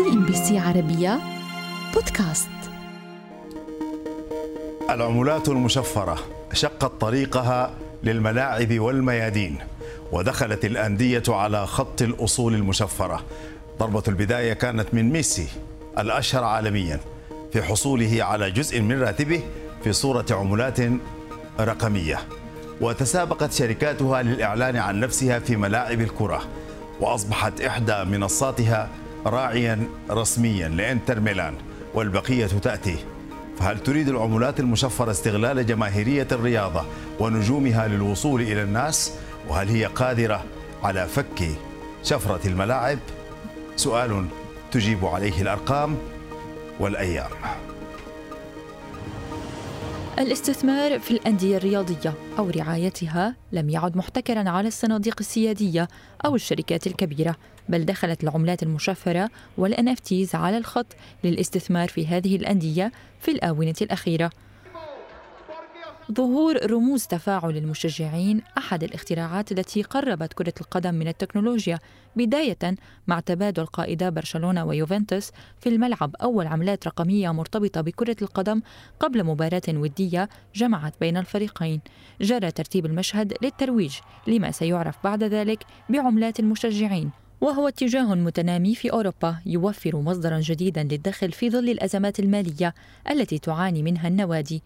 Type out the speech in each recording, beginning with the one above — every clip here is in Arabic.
CNBC عربية بودكاست. العملات المشفرة شقت طريقها للملاعب والميادين ودخلت الأندية على خط الأصول المشفرة. ضربة البداية كانت من ميسي الأشهر عالميا في حصوله على جزء من راتبه في صورة عملات رقمية. وتسابقت شركاتها للإعلان عن نفسها في ملاعب الكرة وأصبحت إحدى منصاتها راعيا رسميا لإنتر ميلان والبقية تأتي. فهل تريد العملات المشفرة استغلال جماهيرية الرياضة ونجومها للوصول إلى الناس؟ وهل هي قادرة على فك شفرة الملاعب؟ سؤال تجيب عليه الأرقام والأيام. الاستثمار في الأندية الرياضية أو رعايتها لم يعد محتكرا على الصناديق السيادية أو الشركات الكبيرة بل دخلت العملات المشفرة والان على الخط للاستثمار في هذه الأندية في الآونة الأخيرة. ظهور رموز تفاعل المشجعين أحد الاختراعات التي قربت كرة القدم من التكنولوجيا بداية مع تبادل قائدا برشلونة ويوفنتوس في الملعب أول عملات رقمية مرتبطة بكرة القدم قبل مباراة ودية جمعت بين الفريقين. جرى ترتيب المشهد للترويج لما سيعرف بعد ذلك بعملات المشجعين وهو اتجاه متنامي في أوروبا يوفر مصدرا جديدا للدخل في ظل الأزمات المالية التي تعاني منها النوادي.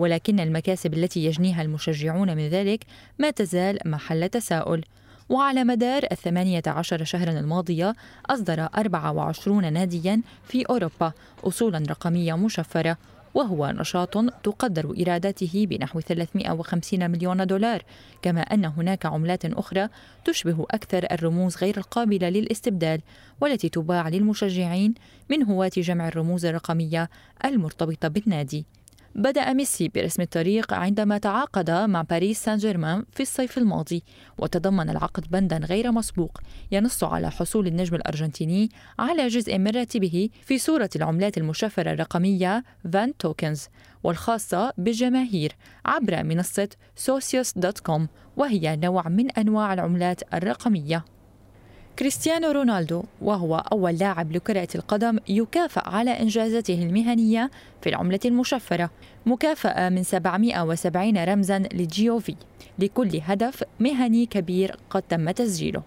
ولكن المكاسب التي يجنيها المشجعون من ذلك ما تزال محل تساؤل. وعلى مدار الثمانية عشر شهرا الماضية أصدر 24 ناديا في أوروبا أصولا رقمية مشفرة وهو نشاط تقدر إيراداته بنحو 350 مليون دولار كما أن هناك عملات أخرى تشبه أكثر الرموز غير القابلة للاستبدال والتي تباع للمشجعين من هواة جمع الرموز الرقمية المرتبطة بالنادي. بدأ ميسي برسم الطريق عندما تعاقد مع باريس سان جيرمان في الصيف الماضي وتضمن العقد بندا غير مسبوق ينص على حصول النجم الأرجنتيني على جزء من راتبه في صورة العملات المشفرة الرقمية fan tokens والخاصة بالجماهير عبر منصة Socios.com وهي نوع من أنواع العملات الرقمية. كريستيانو رونالدو وهو أول لاعب لكرة القدم يكافأ على إنجازاته المهنية في العملة المشفرة مكافأة من 770 رمزا لجيوفي لكل هدف مهني كبير قد تم تسجيله.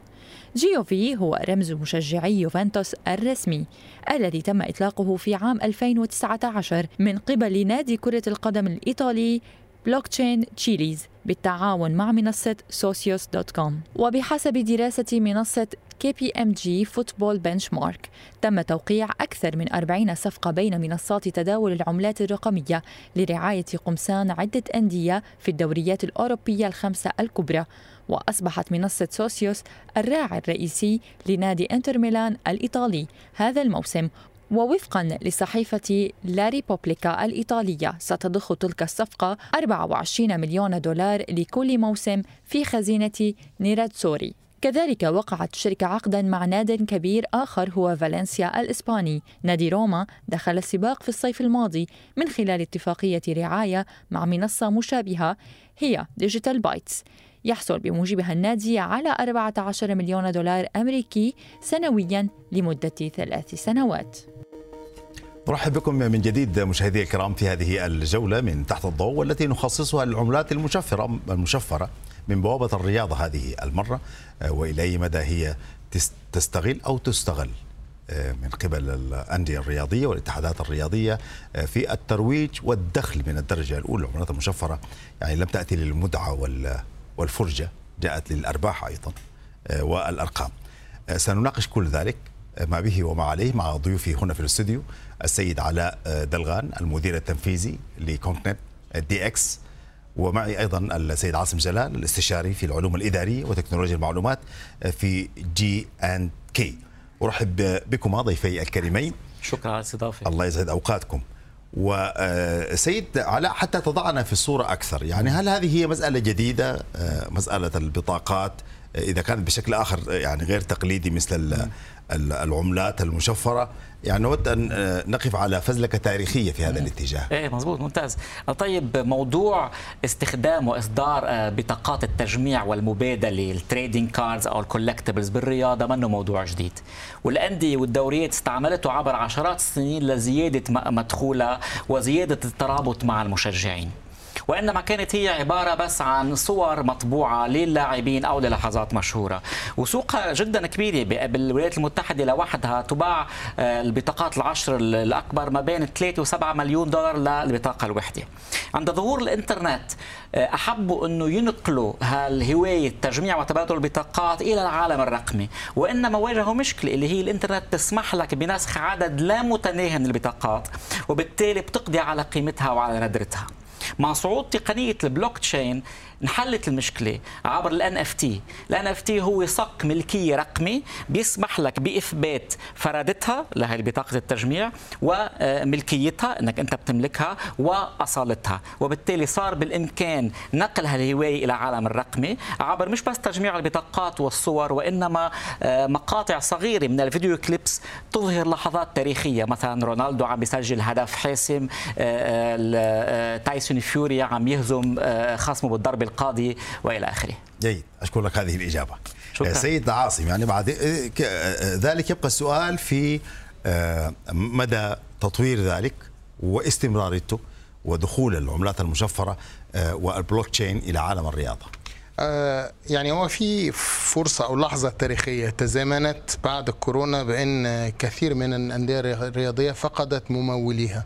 جيوفي هو رمز مشجعي يوفنتوس الرسمي الذي تم إطلاقه في عام 2019 من قبل نادي كرة القدم الإيطالي blockchain Chiliz بالتعاون مع منصة Socios.com. وبحسب دراسة منصة كي بي إم جي فوتبول بنش مارك تم توقيع أكثر من 40 صفقة بين منصات تداول العملات الرقمية لرعاية قمصان عدة أندية في الدوريات الأوروبية الخمسة الكبرى. وأصبحت منصة Socios الراعي الرئيسي لنادي إنتر ميلان الإيطالي. هذا الموسم ووفقا لصحيفة La Repubblica الإيطالية ستضخ تلك الصفقة 24 مليون دولار لكل موسم في خزينة نيراتسوري. كذلك وقعت الشركة عقدا مع ناد كبير آخر هو فالنسيا الإسباني. نادي روما دخل السباق في الصيف الماضي من خلال اتفاقية رعاية مع منصة مشابهة هي DigitalBits يحصل بموجبها النادي على 14 مليون دولار أمريكي سنويا لمدة ثلاث سنوات. نرحب بكم من جديد مشاهدي الكرام في هذه الجولة من تحت الضوء والتي نخصصها للعملات المشفرة المشفرة من بوابة الرياضة هذه المرة آه، وإلى أي مدى هي تستغل أو تستغل آه، من قبل الأندية الرياضية والاتحادات الرياضية آه، في الترويج والدخل من الدرجة الأولى. العملات المشفرة يعني لم تأتي للمتعة والفرجة جاءت للأرباح أيضا والأرقام. سنناقش كل ذلك ما به وما عليه مع ضيوفي هنا في الاستوديو السيد علاء دلغان المدير التنفيذي ل ContentDX ومعي أيضا السيد عاصم جلال الاستشاري في العلوم الإدارية وتكنولوجيا المعلومات في جي اند كي أرحب بكما ضيفي الكريمين. شكرا على الاستضافه الله يسعد أوقاتكم. وسيد علاء حتى تضعنا في الصورة أكثر. يعني هل هذه هي مسألة جديدة؟ مسألة البطاقات إذا كانت بشكل آخر يعني غير تقليدي مثل العملات المشفرة يعني نود أن آه، نقف على فزلكة تاريخية في هذا الاتجاه. إيه مضبوط ممتاز. طيب موضوع استخدام وإصدار آه، بطاقات التجميع والمبادلة ال trading cards أو ال collectibles بالرياضة منه موضوع جديد. والأندية والدوريات استعملته عبر عشرات السنين لزيادة مدخولها وزيادة الترابط مع المشجعين. وإنما كانت هي عبارة بس عن صور مطبوعة للاعبين أو للحظات مشهورة. وسوقها جدا كبيره بالولايات المتحدة لوحدها تباع آه، البطاقات العشر الأكبر ما بين 3 و7 مليون دولار للبطاقة الوحدة. عند ظهور الإنترنت آه، احبوا أنه ينقلوا هالهواية تجميع وتبادل البطاقات إلى العالم الرقمي. وإنما واجهوا مشكلة اللي هي الإنترنت تسمح لك بنسخ عدد لا متناهي من البطاقات وبالتالي بتقضي على قيمتها وعلى ندرتها. مع صعود تقنية البلوك تشين انحلت المشكلة عبر ال NFT ال NFT هو صك ملكيه رقمي بيسمح لك بإثبات فرادتها لهي بطاقة التجميع وملكيتها إنك أنت بتملكها وأصالتها. وبالتالي صار بالإمكان نقل هالهواية إلى العالم الرقمي عبر مش بس تجميع البطاقات والصور وإنما آه، مقاطع صغيرة من ال video clips تظهر لحظات تاريخية. مثلا رونالدو عم بيسجل هدف حاسم آه، آه، تايسون فيوري عم يهزم خصمه بالضربة القاضية وإلى آخره. جيد أشكر لك هذه الإجابة. شكرا. سيد عاصم يعني بعد ذلك يبقى السؤال في آه، مدى تطوير ذلك واستمراريته ودخول العملات المشفرة آه، والبلوك تشين إلى عالم الرياضة. آه يعني هو في فرصة أو لحظة تاريخية تزامنت بعد الكورونا بأن كثير من الأندية الرياضية فقدت مموليها.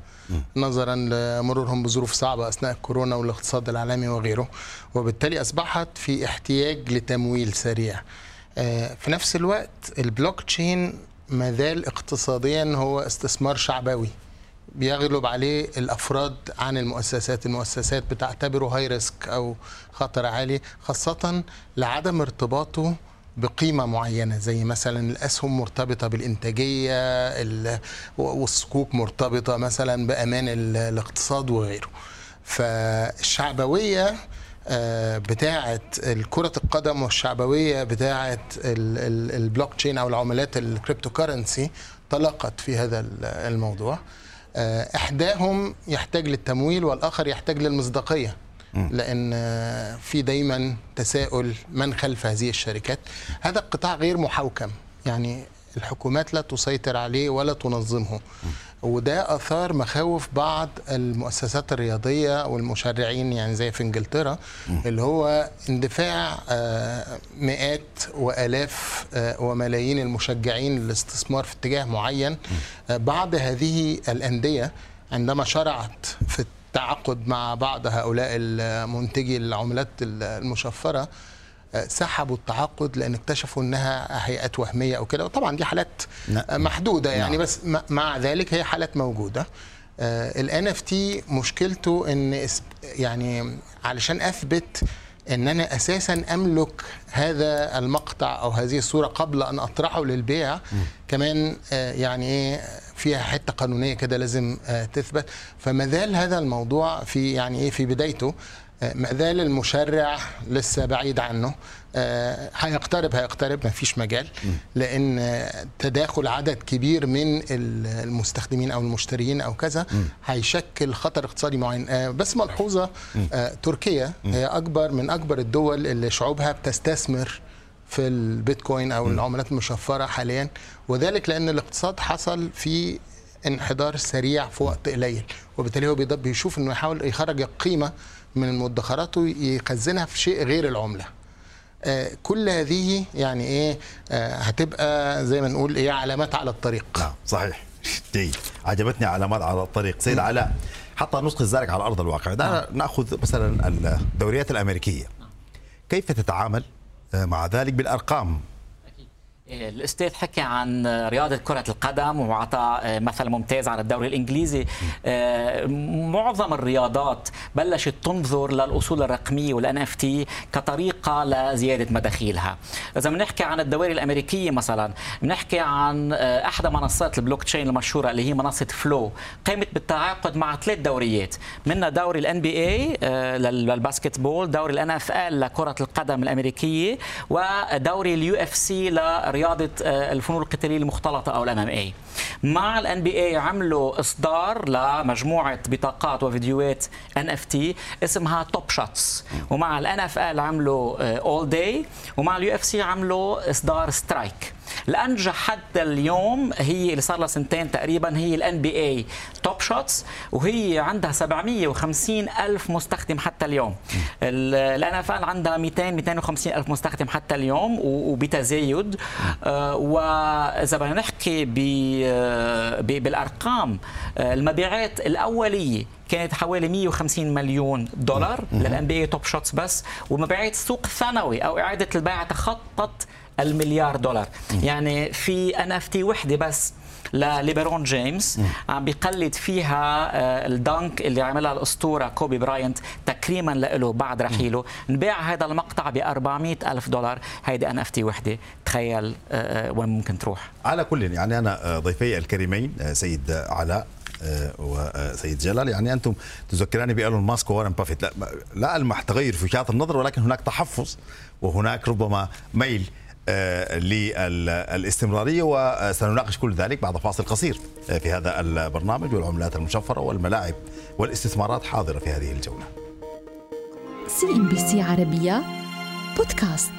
نظرا لمرورهم بظروف صعبة أثناء الكورونا والاقتصاد العالمي وغيره وبالتالي أصبحت في احتياج لتمويل سريع. آه في نفس الوقت البلوك تشين ما زال اقتصاديا هو استثمار شعبوي. بيغلب عليه الأفراد عن المؤسسات المؤسسات بتعتبره high risk أو خطر عالي خاصة لعدم ارتباطه بقيمة معينة زي مثلا الأسهم مرتبطة بالإنتاجية والصكوك مرتبطة مثلا بأمان الاقتصاد وغيره. فالشعبوية آه، بتاعه كرة القدم والشعبوية بتاعه البلوك تشين أو العملات ال cryptocurrency تلاقت في هذا الموضوع. إحداهم يحتاج للتمويل والآخر يحتاج للمصداقية. لأن في دايما تساؤل من خلف هذه الشركات. هذا القطاع غير محوكم يعني الحكومات لا تسيطر عليه ولا تنظمه. وده آثار مخاوف بعض المؤسسات الرياضية والمشرعين يعني زي في إنجلترا اللي هو اندفاع آه، مئات وآلاف آه، وملايين المشجعين للاستثمار في اتجاه معين. آه، بعض هذه الأندية عندما شرعت في التعاقد مع بعض هؤلاء المنتجي العملات المشفرة سحبوا التعاقد لأن اكتشفوا إنها هيئات وهمية أو كده وطبعا دي حالات نعم. محدودة يعني نعم. بس مع ذلك هي حالات موجودة ال NFT مشكلته إن يعني علشان أثبت إن أنا أساسا أملك هذا المقطع أو هذه الصورة قبل أن أطرحه للبيع م. كمان آه، يعني إيه فيها حتة قانونية كده لازم آه، تثبت فما زال هذا الموضوع في يعني إيه في بدايته ما زال المشرع لسه بعيد عنه. آه، هيقترب هيقترب ما فيش مجال لأن تداخل عدد كبير من المستخدمين أو المشترين أو كذا هيشكل خطر اقتصادي معين. آه، بس ملحوظة آه، تركيا هي أكبر من أكبر الدول اللي شعوبها بتستثمر في البيتكوين أو العملات المشفرة حاليا. وذلك لأن الاقتصاد حصل في انحدار سريع في وقت قليل وبالتالي هو بيشوف إنه يحاول يخرج القيمة من المدخرات ويخزنها في شيء غير العملة. آه كل هذه يعني إيه آه هتبقى زي ما نقول إيه علامات على الطريق. نعم صحيح. جيد. عجبتني علامات على الطريق. سيد علاء حتى نسقط ذلك على أرض الواقع. دعنا نعم. نأخذ مثلا الدوريات الأمريكية. كيف تتعامل آه، مع ذلك بالأرقام؟ الأستاذ حكى عن رياضة كرة القدم وعطى مثل ممتاز على الدوري الإنجليزي. معظم الرياضات بلشت تنظر للأصول الرقمية وال NFT كطريقة لزياده مداخيلها. إذا بنحكي عن الدوريات الامريكيه مثلا بنحكي عن احدى منصات البلوك تشين المشهورة اللي هي منصة Flow قامت بالتعاقد مع ثلاث دوريات منها دوري ال NBA لل basketball دوري ال NFL لكرة القدم الأمريكية ودوري ال UFC رياضة آه، الفنون القتالية المختلطة أو ال MMA مع ال NBA عملوا إصدار لمجموعة بطاقات وفيديوهات NFT اسمها Top Shots ومع ال NFL عملوا All آه، Day ومع ال UFC عملوا إصدار Strike الانجح حتى اليوم هي اللي صار لها سنتين تقريبا هي ال NBA Top Shots وهي عندها 750 ألف مستخدم حتى اليوم. ال NFL عندها 200 250 ألف مستخدم حتى اليوم وبتزايد آه، وإذا بدنا نحكي بالأرقام آه، المبيعات الأولية كانت حوالي 150 مليون دولار لل NBA Top Shots بس ومبيعات السوق الثانوي أو إعادة البيع تخطت المليار دولار. يعني في NFT وحدة بس لليبرون جيمس عم بيقلد فيها آه، ال dunk اللي عملها الأسطورة كوبي براينت تكريما له بعد رحيله. انباع هذا المقطع ب 400 ألف دولار. هيدي NFT وحدة. تخيل آه، آه، وين ممكن تروح. على كل يعني أنا ضيفي الكريمين سيد علاء وسيد جلال. يعني أنتم تذكراني بإيلون ماسك وورن بافيت. لا لا المح تغير في وجهات النظر ولكن هناك تحفظ وهناك ربما ميل آه، للاستمرارية وسنناقش كل ذلك بعد فاصل قصير آه، في هذا البرنامج والعملات المشفرة والملاعب والاستثمارات حاضرة في هذه الجولة. CNBC عربية بودكاست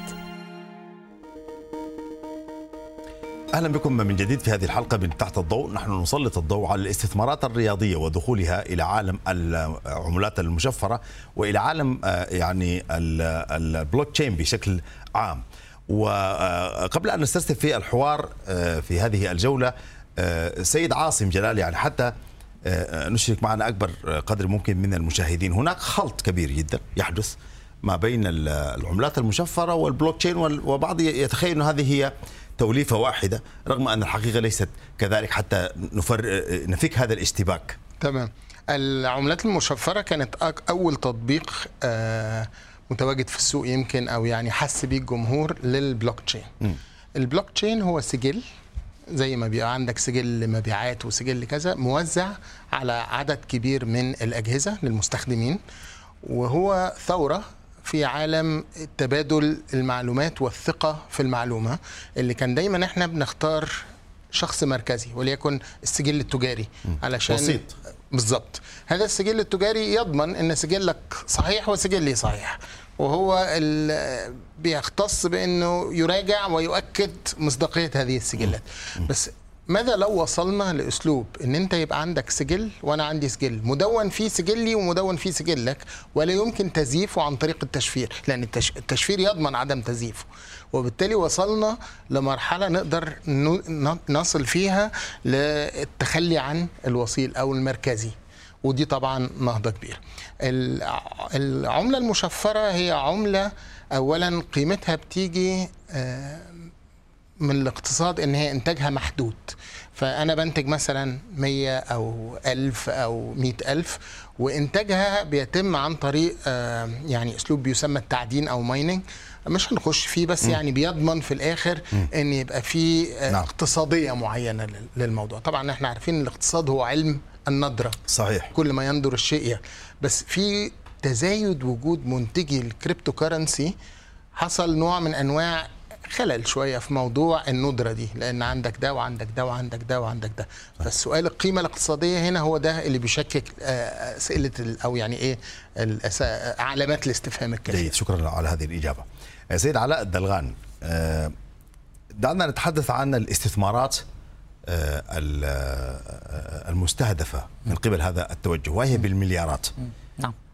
أهلا بكم من جديد في هذه الحلقة من تحت الضوء، نحن نسلط الضوء على الاستثمارات الرياضية ودخولها إلى عالم العملات المشفرة وإلى عالم آه، يعني البلوك تشين بشكل عام. وقبل أن نسترسل في الحوار آه، في هذه الجولة آه، سيد عاصم جلال يعني حتى آه، نشرك معنا أكبر قدر ممكن من المشاهدين. هناك خلط كبير جدا يحدث ما بين العملات المشفرة والبلوك تشين وبعض يتخيل انه هذه هي توليفة واحدة رغم أن الحقيقة ليست كذلك حتى نفر نفك هذا الاشتباك. تمام. العملات المشفرة كانت أول تطبيق آه متواجد في السوق يمكن أو يعني حس بيه الجمهور للبلوك تشين البلوك تشين هو سجل زي ما بيبقى عندك سجل مبيعات وسجل كذا موزع على عدد كبير من الأجهزة للمستخدمين وهو ثورة في عالم تبادل المعلومات والثقة في المعلومة اللي كان دايما إحنا بنختار شخص مركزي وليكن السجل التجاري علشان بسيط. بالظبط هذا السجل التجاري يضمن إن سجلك صحيح وسجلي صحيح. وهو بيختص بأنه يراجع ويؤكد مصداقية هذه السجلات. بس ماذا لو وصلنا لأسلوب إن أنت يبقى عندك سجل وأنا عندي سجل؟ مدون فيه سجلي ومدون فيه سجلك ولا يمكن تزييفه عن طريق التشفير لأن التشفير يضمن عدم تزييفه. وبالتالي وصلنا لمرحلة نقدر نصل فيها للتخلي عن الوسيط أو المركزي. ودي طبعا نهضة كبيرة. العملة المشفرة هي عملة اولا قيمتها بتيجي آه، من الاقتصاد إن هي إنتاجها محدود فأنا بنتج مثلا 100 أو 1000 أو 100 ألف وإنتاجها بيتم عن طريق آه، يعني أسلوب بيسمى التعدين أو مايننج مش هنخش فيه بس م. يعني بيضمن في الآخر م. إن يبقى في آه، نعم. اقتصادية معينة للموضوع طبعا إحنا عارفين إن الاقتصاد هو علم الندرة صحيح كل ما يندر الشيء بس في تزايد وجود منتجي الـ cryptocurrency حصل نوع من أنواع خلل شوية في موضوع الندرة دي لأن عندك ده وعندك ده وعندك ده وعندك ده. فالسؤال القيمة الاقتصادية هنا هو ده اللي بيشكك آه، اسئله أو يعني إيه علامات الاستفهام الكثير جيد شكرا على هذه الإجابة. سيد علاء الدلغان آه، دعنا نتحدث عن الاستثمارات آه، المستهدفة من قبل هذا التوجه وهي بالمليارات. نعم. آه،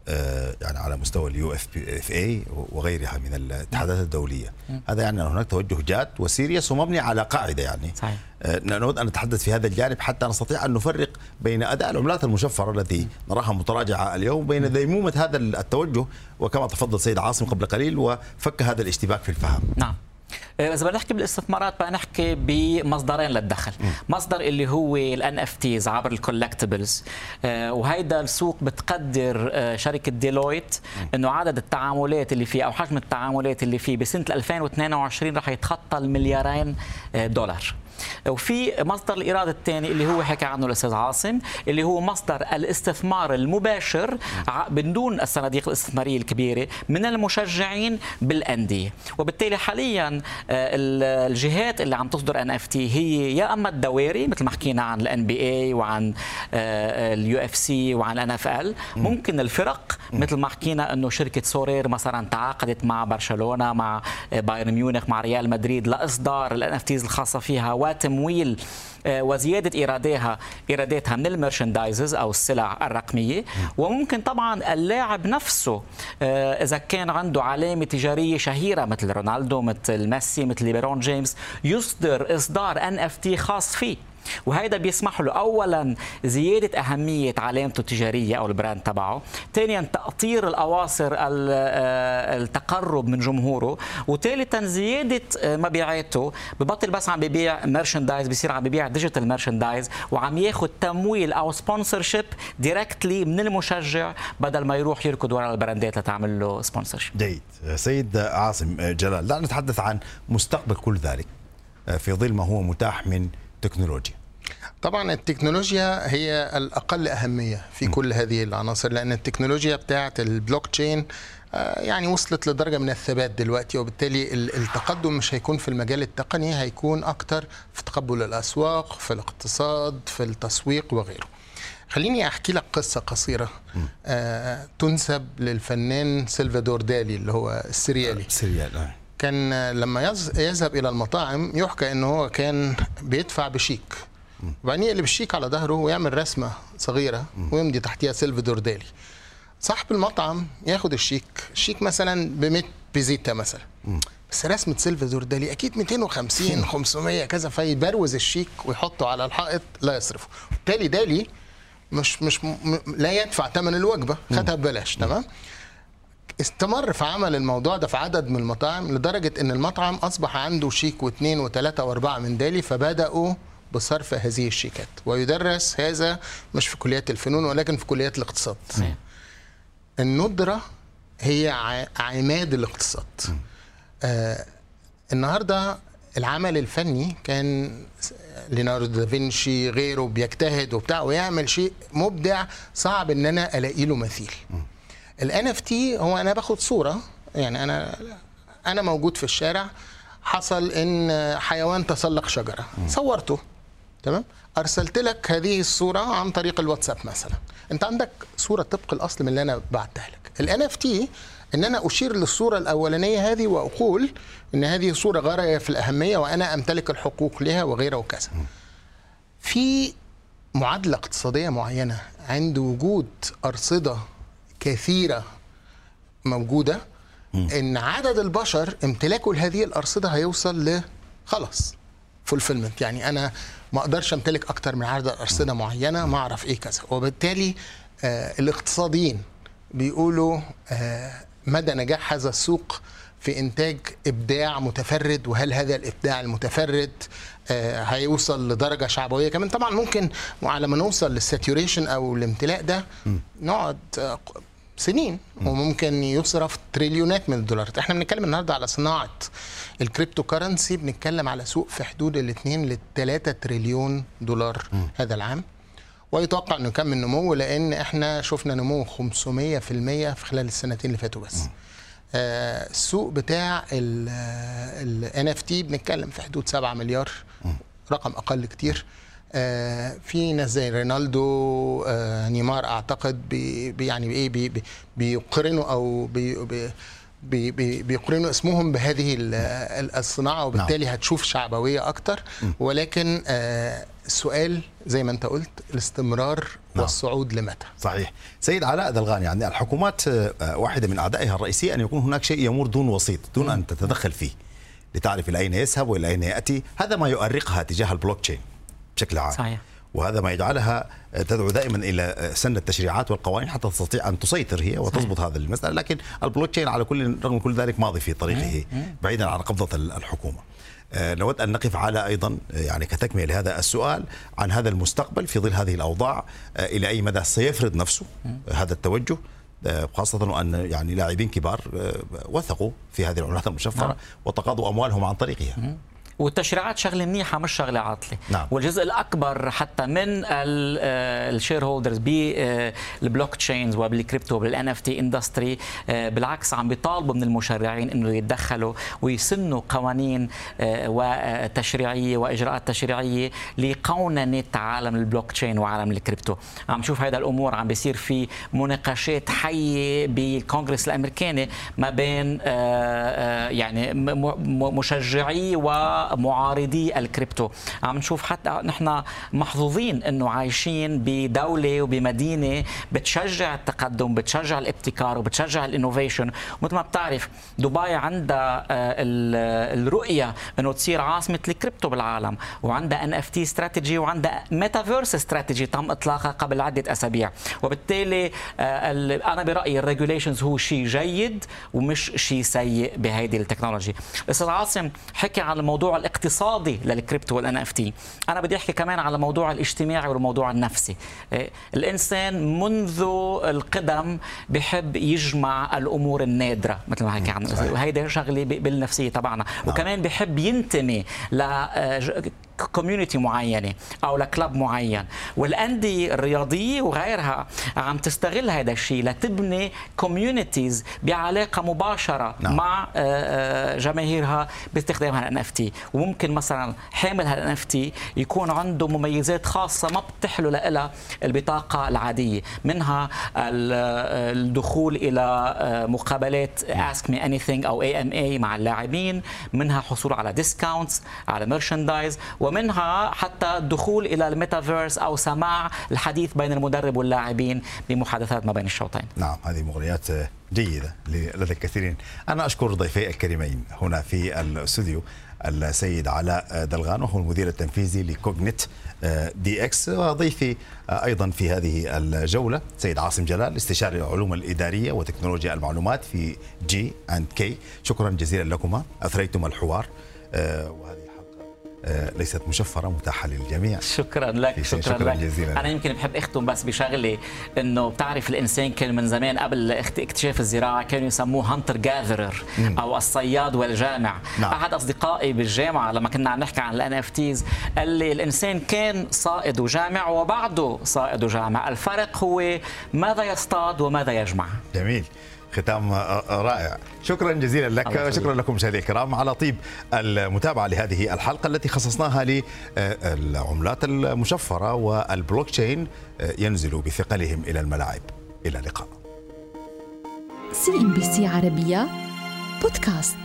يعني على مستوى اليو اف اف اي وغيرها من الاتحادات الدولية. هذا يعني ان هناك توجه جاد و serious ومبني على قاعدة يعني. صحيح. آه، نود أن نتحدث في هذا الجانب حتى نستطيع أن نفرق بين أداء العملات المشفرة التي نراها متراجعة اليوم وبين ديمومه هذا التوجه وكما تفضل سيد عاصم قبل قليل وفك هذا الاشتباك في الفهم. نعم. آه، إذا بدنا نحكي بالاستثمارات بدنا نحكي بمصدرين للدخل. مصدر اللي هو ال NFTs عبر ال collectibles آه، وهيدا السوق بتقدر آه، شركة ديلويت إنه عدد التعاملات اللي فيه أو حجم التعاملات اللي فيه بسنة 2022 رح يتخطى المليارين دولار. وفي مصدر الإيراد الثاني اللي هو حكى عنه الأستاذ عاصم اللي هو مصدر الاستثمار المباشر من دون الصناديق الاستثمارية الكبيرة من المشجعين بالأندية. وبالتالي حاليا آه، الجهات اللي عم تصدر NFT هي يا أما الدواري مثل ما حكينا عن ال NBA وعن ال UFC وعن ال NFL ممكن الفرق مثل ما حكينا إنه شركة Sorare مثلا تعاقدت مع برشلونة مع آه، بايرن ميونخ مع ريال مدريد لإصدار الان إف تيز الخاصة فيها وتمويل آه، وزيادة ايراداتها ايراداتها من ال merchandises أو السلع الرقمية. وممكن طبعا اللاعب نفسه آه، إذا كان عنده علامة تجارية شهيرة مثل رونالدو مثل ميسي مثل ليبرون جيمس يصدر إصدار NFT خاص فيه. وهيدا بيسمح له اولا زيادة أهمية علامته التجارية أو ال brand تبعه ثانيا تأطير الأواصر آه، التقرب من جمهوره وثالثا زيادة آه، مبيعاته. ببطل بس عم ببيع merchandise بصير عم ببيع digital merchandise وعم ياخذ تمويل أو sponsorship directly من المشجع بدل ما يروح يركض ورا البراندات لتعمل له sponsorship جيد. سيد عاصم جلال دعنا نتحدث عن مستقبل كل ذلك. آه، في ظل ما هو متاح من تكنولوجيا طبعا التكنولوجيا هي الأقل أهمية في م. كل هذه العناصر لأن التكنولوجيا بتاعه البلوك تشين آه، يعني وصلت لدرجة من الثبات دلوقتي وبالتالي التقدم مش هيكون في المجال التقني هيكون أكتر في تقبل الأسواق في الاقتصاد في التسويق وغيره خليني أحكي لك قصة قصيرة آه تنسب للفنان سلفادور دالي اللي هو السريالي السريالي آه. كان لما يذهب إلى المطاعم يحكى إن هو كان بيدفع بشيك. وبعدين يقلب الشيك على ظهره ويعمل رسمة صغيرة ويمضي تحتها سيلفادور دالي صاحب المطعم ياخد الشيك الشيك مثلا ب 100 بيزيتا مثلا. بس رسمة سيلفادور دالي أكيد 250 500 كذا فيبروز الشيك ويحطه على الحائط لا يصرفه. بالتالي دالي مش مش م... لا يدفع ثمن الوجبة خدها ببلاش تمام؟ استمر في عمل الموضوع ده في عدد من المطاعم لدرجة إن المطعم أصبح عنده شيك واثنين وثلاثة وأربعة من دالي فبدأوا بصرف هذه الشيكات. ويدرس هذا مش في كليات الفنون ولكن في كليات الاقتصاد. الندرة هي عماد الاقتصاد. آه النهاردة العمل الفني كان ليوناردو دافنشي غيره بيجتهد وبتاع ويعمل شيء مبدع صعب إن أنا ألاقي له مثيل. ال NFT هو أنا باخد صورة يعني أنا أنا موجود في الشارع حصل إن حيوان تسلق شجرة. صورته. تمام؟ أرسلت لك هذه الصورة عن طريق الواتساب مثلا. أنت عندك صورة طبق الأصل من اللي أنا بعتها لك. ال NFT إن أنا أشير للصورة الأولانية هذه وأقول إن هذه صورة غايه في الأهمية وأنا أمتلك الحقوق لها وغيره وكذا. في معادلة اقتصادية معينة عند وجود أرصدة كثيرة موجودة إن عدد البشر امتلاكه لهذه الأرصدة هيوصل ل خلاص fulfillment يعني أنا ما أقدرش امتلك أكتر من عدد أرصدة معينة ما أعرف إيه كذا. وبالتالي آه الاقتصاديين بيقولوا آه مدى نجاح هذا السوق في إنتاج إبداع متفرد وهل هذا الإبداع المتفرد آه هيوصل لدرجة شعبوية؟ كمان طبعا ممكن على ما نوصل لل saturation أو الامتلاء ده نقعد آه سنين وممكن يصرف تريليونات من الدولارات. إحنا بنتكلم النهارده على صناعة ال cryptocurrency بنتكلم على سوق في حدود ال 2 ل 3 تريليون دولار م. هذا العام. ويتوقع إنه يكمل نمو لأن إحنا شفنا نمو 500% في خلال السنتين اللي فاتوا بس. آه السوق بتاع ال NFT بنتكلم في حدود 7 مليار م. رقم أقل كتير. في ناس زي رونالدو آه نيمار أعتقد بي يعني إيه بي بيقرنوا أو بي بي بي بي بيقرنوا اسمهم بهذه الصناعة وبالتالي نعم. هتشوف شعبوية أكتر. ولكن آه السؤال زي ما أنت قلت الاستمرار نعم. والصعود لمتى؟ صحيح. سيد علاء دلغاني يعني الحكومات آه، واحدة من اعدائها الرئيسية أن يكون هناك شيء يمر دون وسيط دون أن تتدخل فيه لتعرف إلى أين يذهب وإلى أين يأتي. هذا ما يؤرقها تجاه البلوك تشين. بشكل عام. صحيح. وهذا ما يجعلها تدعو دائما إلى سن التشريعات والقوانين حتى تستطيع أن تسيطر هي وتضبط هذه المسألة. لكن البلوك تشين على كل رغم كل ذلك ماضي في طريقه بعيدا عن قبضة الحكومة. آه، نود أن نقف على أيضا يعني كتكمله لهذا السؤال عن هذا المستقبل في ظل هذه الأوضاع آه، إلى أي مدى سيفرض نفسه هذا التوجه آه، خاصة وأن يعني لاعبين كبار وثقوا في هذه العملات المشفرة نعم. وتقاضوا أموالهم عن طريقها. والتشريعات شغلة منيحة مش شغلة عاطلة نعم. والجزء الأكبر حتى من ال shareholders بال blockchains وبال crypto بال NFT industry بالعكس عم بيطالبوا من المشرعين إنه يتدخلوا ويسنوا قوانين آه، وتشريعية وإجراءات تشريعية لقوننه عالم البلوك تشين وعالم الكريبتو عم نشوف هذا الأمور عم بيصير في مناقشات حية بالكونغرس الأمريكاني ما بين آه، آه، يعني مشجعي و معارضي الكريبتو. عم نشوف حتى نحن محظوظين إنه عايشين بدولة وبمدينة بتشجع التقدم بتشجع الابتكار وبتشجع ال innovation. مثل ما بتعرف دبي عندها آه، الرؤية إنه تصير عاصمة الكريبتو بالعالم وعندها NFT strategy وعندها metaverse strategy تم إطلاقها قبل عدة أسابيع. وبالتالي آه، أنا برأيي ال regulations هو شيء جيد ومش شيء سيء بهيدي ال technology. أستاذ عاصم حكي عن الموضوع الاقتصادي لل crypto وال NFT. أنا بدي أحكي كمان على الموضوع الاجتماعي والموضوع النفسي. إيه، الإنسان منذ القدم بحب يجمع الأمور النادرة مثل ما حكي عنه وهيدا شغلة بالنفسية تبعنا. نعم. وكمان بحب ينتمي ل community معينة أو ل club معين. والأندية الرياضية وغيرها عم تستغل هذا الشيء لتبني communities بعلاقة مباشرة نعم. مع آه، آه، جماهيرها باستخدام هال NFT وممكن مثلا حامل هال NFT يكون عنده مميزات خاصة ما بتخوله اياها البطاقة العادية. منها الدخول إلى آه، مقابلات ask me any أو AMA مع اللاعبين. منها حصول على discounts على merchandise ومنها حتى الدخول إلى الميتافيرس أو سماع الحديث بين المدرب واللاعبين بمحادثات ما بين الشوطين. نعم هذه مغريات جيدة لدى الكثيرين. أنا أشكر ضيفي الكريمين هنا في الاستوديو السيد علاء دلغان وهو المدير التنفيذي ل Cogent DX وضيفي أيضا في هذه الجولة سيد عاصم جلال استشاري العلوم الإدارية وتكنولوجيا المعلومات في جي اند كي شكرا جزيلا لكما أثريتم الحوار آه، وهذه ليست مشفرة متاحة للجميع. شكرا لك شكرا, شكرا لك. جزيلا. أنا يمكن بحب أختم بس بشغله إنه بتعرف الإنسان كان من زمان قبل اكتشاف الزراعة كانوا يسموه hunter gatherer أو الصياد والجامع. نعم. أحد أصدقائي بالجامعة لما كنا عم نحكي عن ال NFTs قال لي الإنسان كان صائد وجامع وبعده صائد وجامع الفرق هو ماذا يصطاد وماذا يجمع. جميل. ختام رائع. شكرا جزيلا لك شكرا لكم مشاهدينا الكرام على طيب المتابعة لهذه الحلقة التي خصصناها للعملات المشفرة والبلوك تشين ينزل بثقلهم إلى الملاعب. إلى اللقاء. CNBC عربية بودكاست.